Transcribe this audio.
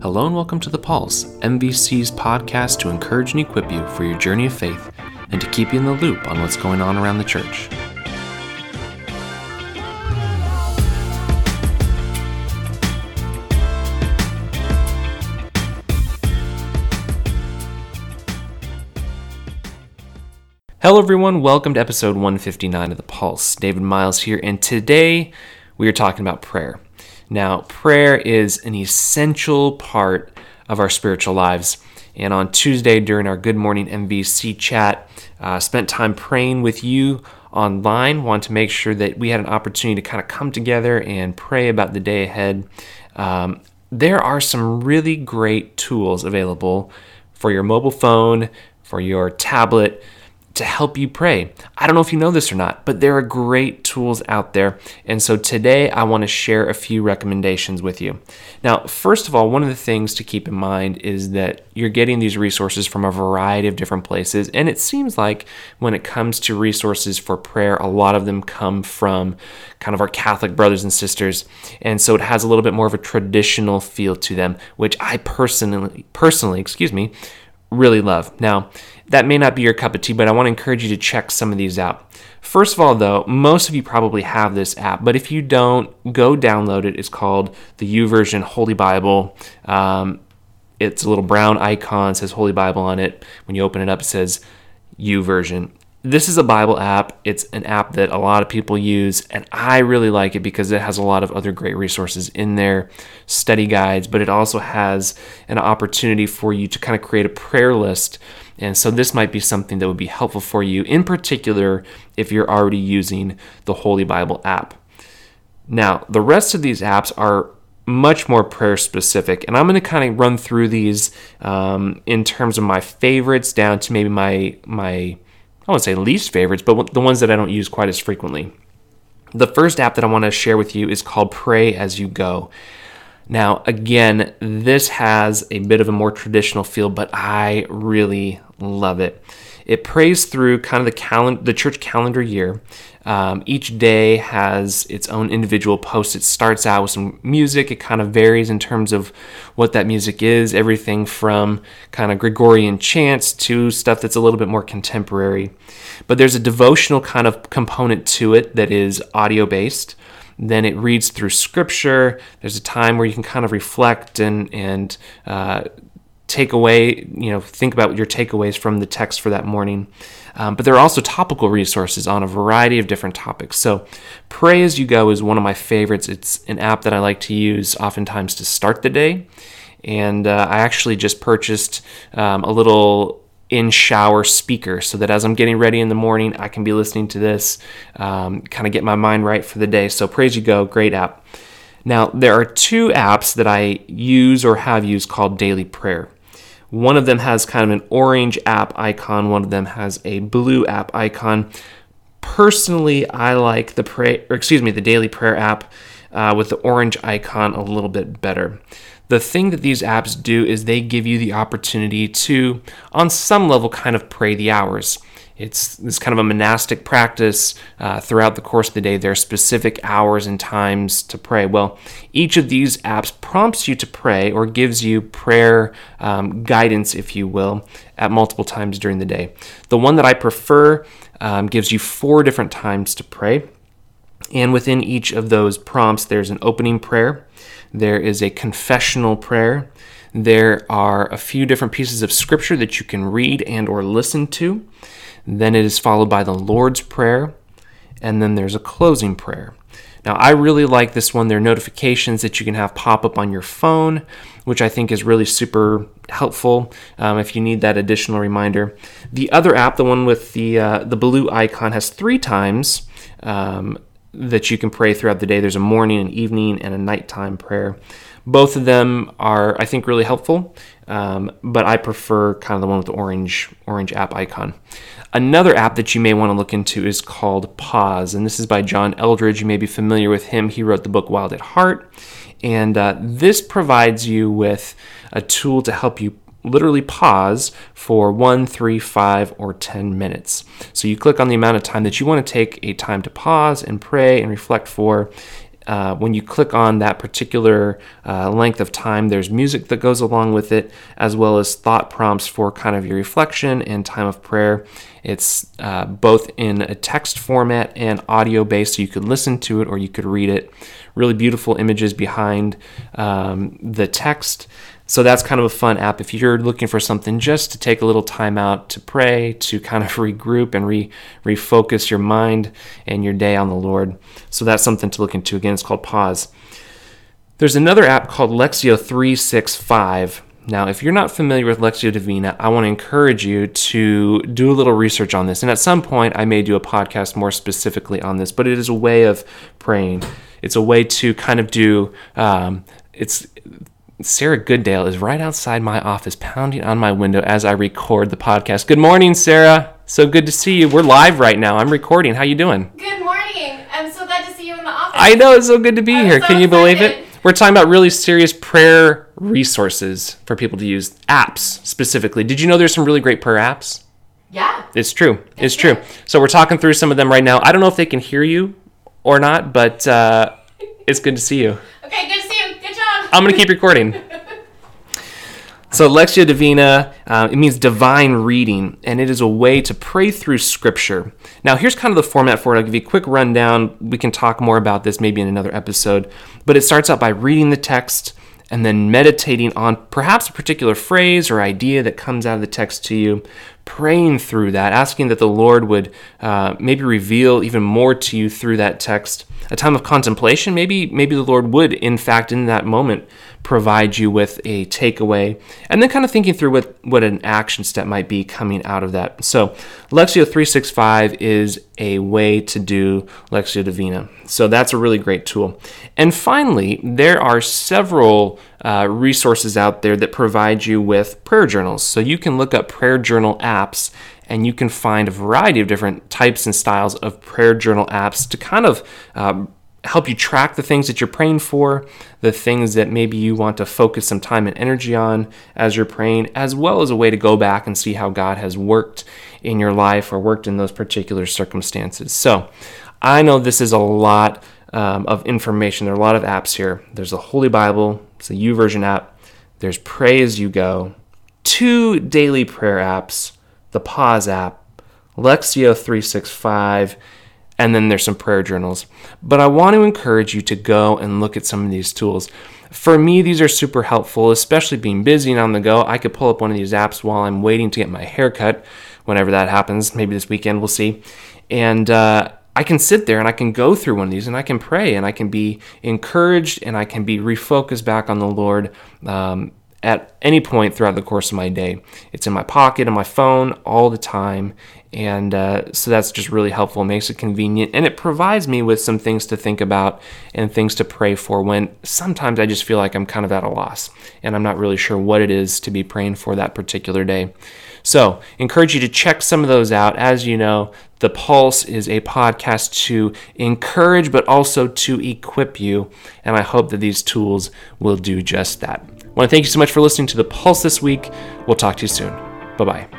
Hello and welcome to The Pulse, MVC's podcast to encourage and equip you for your journey of faith and to keep you in the loop on what's going on around the church. Hello, everyone. Welcome to episode 159 of The Pulse. David Miles here, and today we are talking about prayer. Now, prayer is an essential part of our spiritual lives. And on Tuesday, during our Good Morning MVC chat, uh, spent time praying with you online. Want to make sure that we had an opportunity to kind of come together and pray about the day ahead. Um, there are some really great tools available for your mobile phone, for your tablet to help you pray. I don't know if you know this or not, but there are great tools out there. And so today I want to share a few recommendations with you. Now, first of all, one of the things to keep in mind is that you're getting these resources from a variety of different places. And it seems like when it comes to resources for prayer, a lot of them come from kind of our Catholic brothers and sisters. And so it has a little bit more of a traditional feel to them, which I personally, personally, excuse me, really love. Now, that may not be your cup of tea, but I want to encourage you to check some of these out. First of all, though, most of you probably have this app, but if you don't, go download it. It's called the YouVersion Holy Bible. Um, it's a little brown icon, says Holy Bible on it. When you open it up, it says YouVersion. This is a Bible app. It's an app that a lot of people use, and I really like it because it has a lot of other great resources in there, study guides, but it also has an opportunity for you to kind of create a prayer list and so this might be something that would be helpful for you, in particular if you're already using the Holy Bible app. Now, the rest of these apps are much more prayer specific, and I'm going to kind of run through these um, in terms of my favorites down to maybe my my I won't say least favorites, but the ones that I don't use quite as frequently. The first app that I want to share with you is called Pray As You Go. Now, again, this has a bit of a more traditional feel, but I really love it. It prays through kind of the calendar, the church calendar year. Um, each day has its own individual post. It starts out with some music. It kind of varies in terms of what that music is. Everything from kind of Gregorian chants to stuff that's a little bit more contemporary. But there's a devotional kind of component to it that is audio based then it reads through scripture. There's a time where you can kind of reflect and and uh, take away, you know, think about your takeaways from the text for that morning. Um, but there are also topical resources on a variety of different topics. So, Pray As You Go is one of my favorites. It's an app that I like to use oftentimes to start the day. And uh, I actually just purchased um, a little in shower speaker so that as I'm getting ready in the morning, I can be listening to this, um, kind of get my mind right for the day. So, Pray As You Go, great app. Now, there are two apps that I use or have used called Daily Prayer. One of them has kind of an orange app icon, one of them has a blue app icon. Personally, I like the pray, or excuse me, the Daily Prayer app uh, with the orange icon a little bit better. The thing that these apps do is they give you the opportunity to, on some level, kind of pray the hours. It's this kind of a monastic practice uh, throughout the course of the day. There are specific hours and times to pray. Well, each of these apps prompts you to pray or gives you prayer um, guidance, if you will, at multiple times during the day. The one that I prefer um, gives you four different times to pray. And within each of those prompts, there's an opening prayer, there is a confessional prayer. There are a few different pieces of scripture that you can read and or listen to. Then it is followed by the Lord's prayer, and then there's a closing prayer. Now, I really like this one. There are notifications that you can have pop up on your phone, which I think is really super helpful um, if you need that additional reminder. The other app, the one with the uh, the blue icon, has three times um, that you can pray throughout the day. There's a morning, an evening, and a nighttime prayer. Both of them are, I think, really helpful, um, but I prefer kind of the one with the orange orange app icon. Another app that you may want to look into is called Pause, and this is by John Eldredge. You may be familiar with him. He wrote the book Wild at Heart, and uh, this provides you with a tool to help you literally pause for one, three, five, or 10 minutes. So you click on the amount of time that you want to take a time to pause and pray and reflect for. uh, when you click on that particular uh, length of time, there's music that goes along with it, as well as thought prompts for kind of your reflection and time of prayer. It's uh, both in a text format and audio based, so you could listen to it or you could read it. Really beautiful images behind um, the text. So that's kind of a fun app if you're looking for something just to take a little time out to pray, to kind of regroup and re- refocus your mind and your day on the Lord. So that's something to look into. Again, it's called Pause. There's another app called Lectio 365. Now, if you're not familiar with Lectio Divina, I want to encourage you to do a little research on this. And at some point, I may do a podcast more specifically on this, but it is a way of praying. It's a way to kind of do, um, it's Sarah Goodale is right outside my office, pounding on my window as I record the podcast. Good morning, Sarah. So good to see you. We're live right now. I'm recording. How you doing? Good morning. I'm so glad to see you in the office. I know it's so good to be I'm here. so Can you believe it? We're talking about really serious prayer resources for people to use, apps specifically. Did you know there's some really great prayer apps? Yeah. It's true. It's That's true. right. So we're talking through some of them right now. I don't know if they can hear you or not, but uh, it's good to see you. Okay, good to see you. I'm going to keep recording. So, Lectio Divina, uh, it means divine reading, and it is a way to pray through Scripture. Now, here's kind of the format for it. I'll give you a quick rundown. We can talk more about this maybe in another episode. But it starts out by reading the text and then meditating on perhaps a particular phrase or idea that comes out of the text to you, praying through that, asking that the Lord would uh, maybe reveal even more to you through that text. A time of contemplation, maybe maybe the Lord would, in fact, in that moment, provide you with a takeaway, and then kind of thinking through what what an action step might be coming out of that. So, Lectio 365 is a way to do Lectio Divina. So that's a really great tool. And finally, there are several uh, resources out there that provide you with prayer journals. So you can look up prayer journal apps and you can find a variety of different types and styles of prayer journal apps to kind of um, help you track the things that you're praying for, the things that maybe you want to focus some time and energy on as you're praying, as well as a way to go back and see how God has worked in your life or worked in those particular circumstances. So I know this is a lot um, of information. There are a lot of apps here. There's the Holy Bible, it's a YouVersion app. There's Pray As You Go, two daily prayer apps, the Pause app, Lectio 365, and then there's some prayer journals. But I want to encourage you to go and look at some of these tools. For me, these are super helpful, especially being busy and on the go. I could pull up one of these apps while I'm waiting to get my hair cut, whenever that happens. Maybe this weekend, we'll see. And uh, I can sit there and I can go through one of these and I can pray and I can be encouraged and I can be refocused back on the Lord. Um, at any point throughout the course of my day. It's in my pocket, on my phone, all the time. And uh, so that's just really helpful. It makes it convenient. And it provides me with some things to think about and things to pray for when sometimes I just feel like I'm kind of at a loss and I'm not really sure what it is to be praying for that particular day. So, encourage you to check some of those out. As you know, The Pulse is a podcast to encourage but also to equip you. And I hope that these tools will do just that. I want to thank you so much for listening to The Pulse this week. We'll talk to you soon. Bye bye.